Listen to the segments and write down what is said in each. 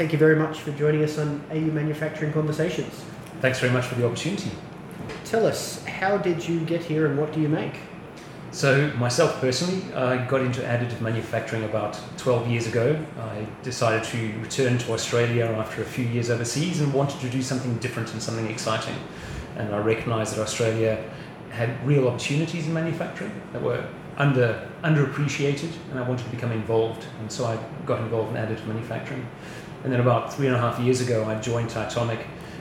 thank you very much for joining us on AU Manufacturing Conversations. Thanks very much for the opportunity. Tell us, how did you get here and what do you make? So, myself personally, I got into additive manufacturing about 12 years ago. I decided to return to Australia after a few years overseas and wanted to do something different and something exciting. And I recognised that Australia had real opportunities in manufacturing that were under underappreciated, and I wanted to become involved. And so I got involved in additive manufacturing. And then about three and a half years ago, I joined Titomic,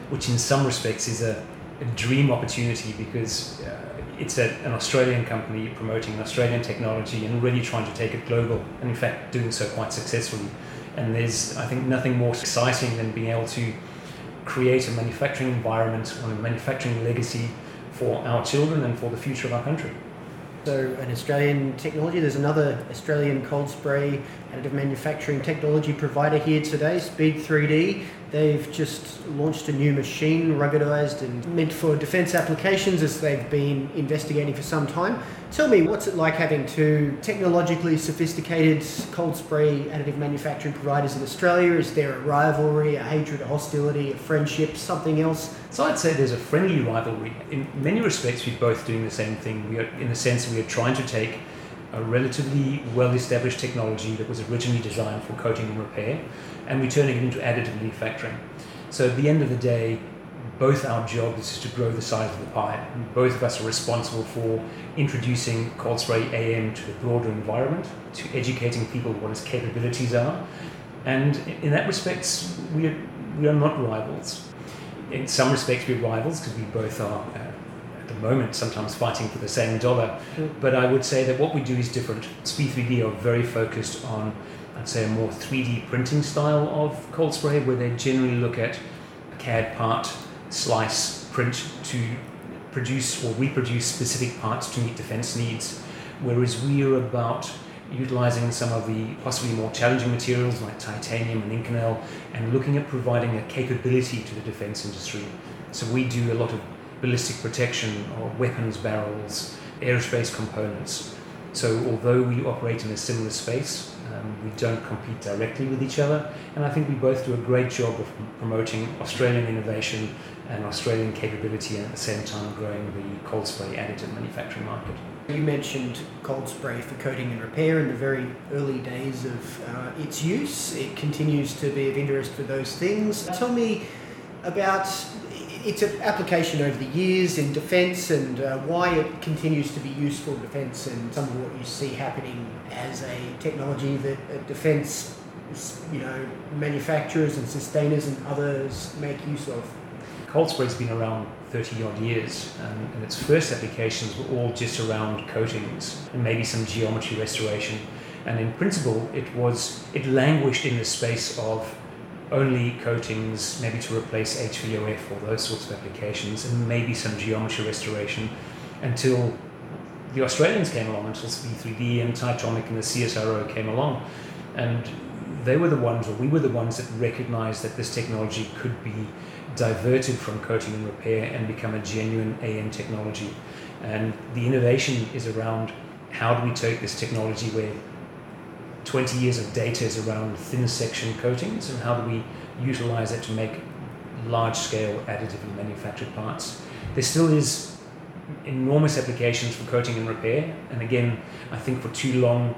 which in some respects is a, a dream opportunity because uh, it's a, an Australian company promoting an Australian technology and really trying to take it global, and in fact, doing so quite successfully. And there's, I think, nothing more exciting than being able to create a manufacturing environment or a manufacturing legacy for our children and for the future of our country. So, an Australian technology. There's another Australian cold spray additive manufacturing technology provider here today, SPEE3D. They've just launched a new machine, ruggedized and meant for defense applications as they've been investigating for some time. Tell me, what's it like having two technologically sophisticated cold spray additive manufacturing providers in Australia? Is there a rivalry, a hatred, a hostility, a friendship, something else? So I'd say there's a friendly rivalry. In many respects, we're both doing the same thing. We are, in the sense, we are trying to take a relatively well-established technology that was originally designed for coating and repair, and we're turning it into additive manufacturing. So at the end of the day, both our jobs is to grow the size of the pie. Both of us are responsible for introducing cold spray AM to the broader environment, to educating people what its capabilities are, and in that respect, we are, we are not rivals. In some respects, we're rivals because we both are. Uh, the moment sometimes fighting for the same dollar. But I would say that what we do is different. SPEE3D are very focused on, I'd say, a more 3D printing style of cold spray, where they generally look at a CAD part, slice, print to produce or reproduce specific parts to meet defense needs. Whereas we are about utilizing some of the possibly more challenging materials like titanium and Inconel and looking at providing a capability to the defense industry. So we do a lot of ballistic protection or weapons barrels, aerospace components. So although we operate in a similar space, um, we don't compete directly with each other, and I think we both do a great job of promoting Australian innovation and Australian capability, and at the same time growing the cold spray additive manufacturing market. You mentioned cold spray for coating and repair in the very early days of uh, its use. It continues to be of interest for those things. Tell me about it's application over the years in defence and uh, why it continues to be useful in defence and some of what you see happening as a technology that uh, defence you know manufacturers and sustainers and others make use of. Cold spray's been around 30 odd years and, and its first applications were all just around coatings and maybe some geometry restoration and in principle it was it languished in the space of only coatings, maybe to replace HVOF or those sorts of applications, and maybe some geometry restoration until the Australians came along, until SPEE3D and Titomic and the CSIRO came along. And they were the ones, or we were the ones that recognized that this technology could be diverted from coating and repair and become a genuine AM technology. And the innovation is around how do we take this technology where 20 years of data is around thin section coatings and how do we utilize it to make large scale additive and manufactured parts. There still is enormous applications for coating and repair, and again, I think for too long,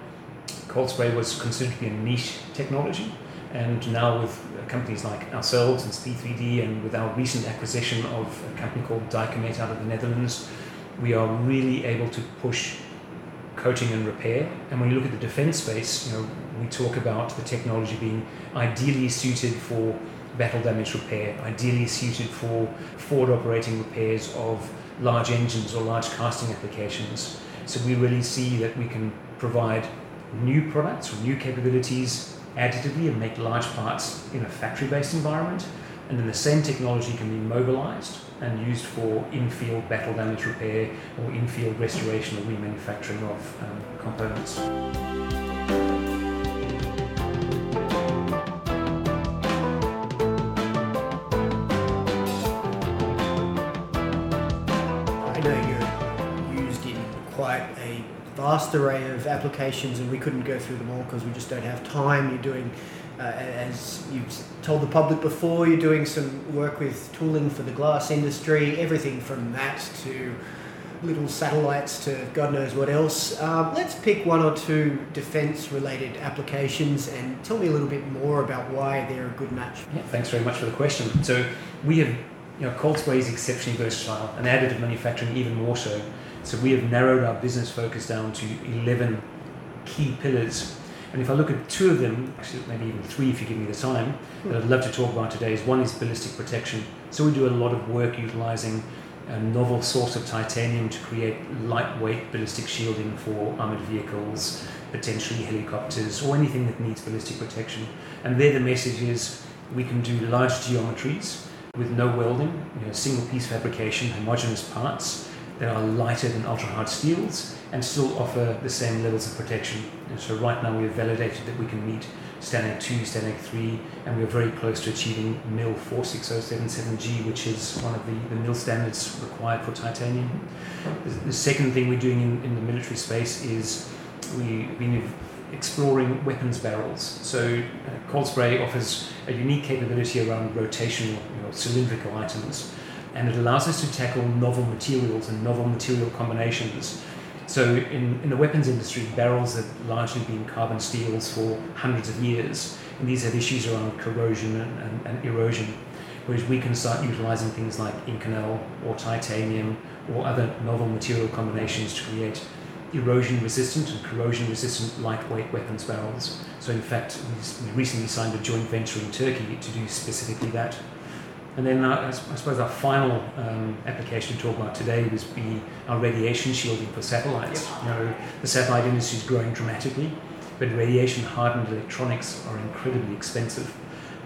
cold spray was considered to be a niche technology. And now with companies like ourselves and SPEE3D, and with our recent acquisition of a company called Dycomet out of the Netherlands, we are really able to push coating and repair. And when you look at the defense space, you know, we talk about the technology being ideally suited for battle damage repair, ideally suited for forward operating repairs of large engines or large casting applications. So we really see that we can provide new products or new capabilities additively and make large parts in a factory based environment. And then the same technology can be mobilized and used for in-field battle damage repair or in-field restoration or remanufacturing of um, components. I know you're used in quite a vast array of applications and we couldn't go through them all because we just don't have time. You're doing Uh, as you've told the public before, you're doing some work with tooling for the glass industry, everything from that to little satellites to God knows what else. Um, let's pick one or two defence related applications and tell me a little bit more about why they're a good match. Yeah, thanks very much for the question. So, we have, you know, cold is exceptionally versatile and additive manufacturing even more so. So, we have narrowed our business focus down to 11 key pillars. And if I look at two of them, actually maybe even three if you give me the time, that I'd love to talk about today is one is ballistic protection. So we do a lot of work utilizing a novel source of titanium to create lightweight ballistic shielding for armored vehicles, potentially helicopters, or anything that needs ballistic protection. And there the message is we can do large geometries with no welding, you know, single piece fabrication, homogeneous parts that are lighter than ultra hard steels and still offer the same levels of protection. And so right now we have validated that we can meet STANAG 2, STANAG 3, and we are very close to achieving MIL 46077G, which is one of the, the MIL standards required for titanium. The, the second thing we're doing in, in the military space is we've been exploring weapons barrels. So uh, cold spray offers a unique capability around rotational, you know, cylindrical items, and it allows us to tackle novel materials and novel material combinations so in, in the weapons industry, barrels have largely been carbon steels for hundreds of years, and these have issues around corrosion and, and, and erosion. Whereas we can start utilizing things like Inconel or titanium or other novel material combinations to create erosion resistant and corrosion resistant lightweight weapons barrels. So in fact, we recently signed a joint venture in Turkey to do specifically that. And then uh, I suppose our final um, application to talk about today was be our radiation shielding for satellites. You know, the satellite industry is growing dramatically, but radiation hardened electronics are incredibly expensive.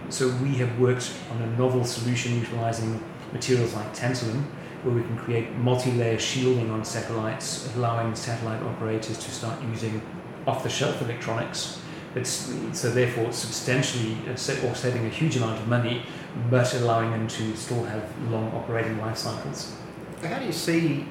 So we have worked on a novel solution utilizing materials like tantalum, where we can create multi-layer shielding on satellites, allowing satellite operators to start using off-the-shelf electronics. It's, so therefore, substantially uh, saving a huge amount of money but allowing them to still have long operating life cycles. How do you see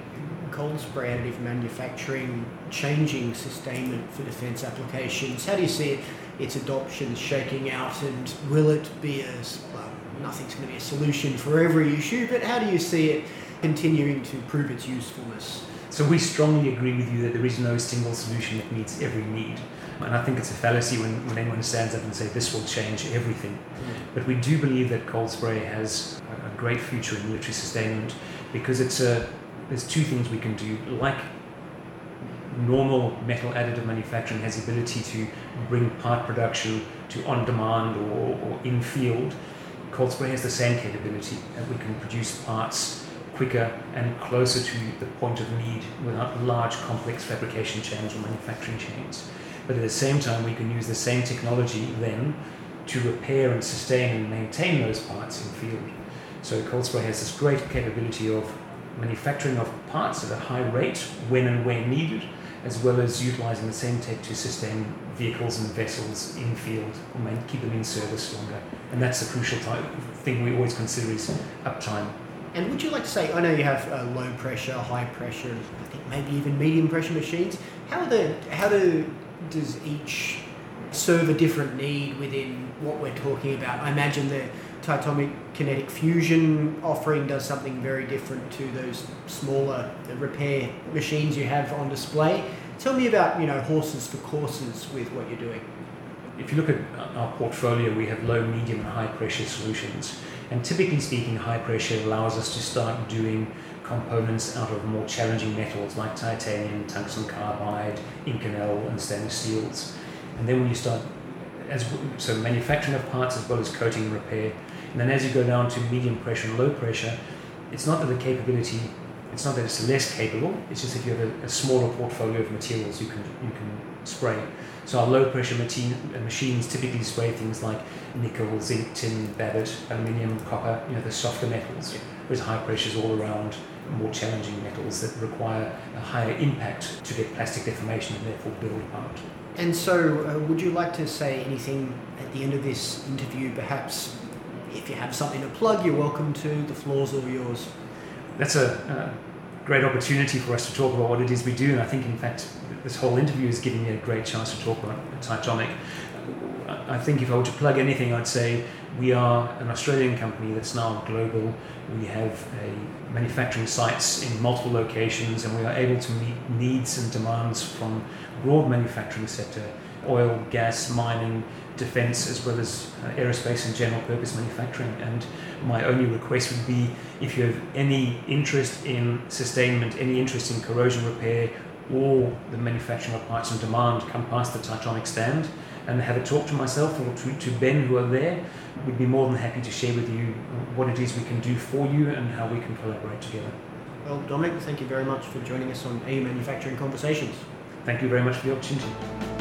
cold spray additive manufacturing changing sustainment for defence applications? How do you see it, its adoption shaking out, and will it be as well? Nothing's going to be a solution for every issue, but how do you see it continuing to prove its usefulness? So we strongly agree with you that there is no single solution that meets every need. And I think it's a fallacy when, when anyone stands up and say this will change everything. Mm. But we do believe that cold spray has a, a great future in military sustainment because it's a there's two things we can do. Like normal metal additive manufacturing has the ability to bring part production to on demand or, or in field. Cold spray has the same capability that we can produce parts quicker and closer to the point of need without large complex fabrication chains or manufacturing chains. But at the same time, we can use the same technology then to repair and sustain and maintain those parts in field. So Cold Spray has this great capability of manufacturing of parts at a high rate when and where needed, as well as utilizing the same tech to sustain vehicles and vessels in field or keep them in service longer. And that's the crucial type thing we always consider is uptime. And would you like to say, I know you have uh, low pressure, high pressure, I think maybe even medium pressure machines. How the how do does each serve a different need within what we're talking about? I imagine the Titomic kinetic fusion offering does something very different to those smaller repair machines you have on display. Tell me about you know horses for courses with what you're doing. If you look at uh, our portfolio, we have low, medium, and high pressure solutions. And typically speaking, high pressure allows us to start doing components out of more challenging metals like titanium, tungsten carbide, Inconel, and stainless steels. And then when you start, as so manufacturing of parts as well as coating and repair, and then as you go down to medium pressure and low pressure, it's not that the capability, it's not that it's less capable. It's just if you have a, a smaller portfolio of materials, you can you can spray. So our low pressure machine, uh, machines typically spray things like nickel, zinc, tin, babbitt, aluminium, copper, you know, the softer metals. Whereas high pressure is all around more challenging metals that require a higher impact to get plastic deformation and therefore build apart. And so, uh, would you like to say anything at the end of this interview? Perhaps, if you have something to plug, you're welcome to. The floor's all yours. That's a, a great opportunity for us to talk about what it is we do, and I think, in fact, this whole interview is giving me a great chance to talk about Titomic. I think if I were to plug anything, I'd say we are an Australian company that's now global. We have manufacturing sites in multiple locations, and we are able to meet needs and demands from broad manufacturing sector, oil, gas, mining, defence, as well as uh, aerospace and general purpose manufacturing. And my only request would be if you have any interest in sustainment, any interest in corrosion repair, or the manufacturing of parts on demand, come past the Titomic stand and have a talk to myself or to, to Ben who are there. We'd be more than happy to share with you what it is we can do for you and how we can collaborate together. Well, Dominic, thank you very much for joining us on AU Manufacturing Conversations. Thank you very much for the opportunity.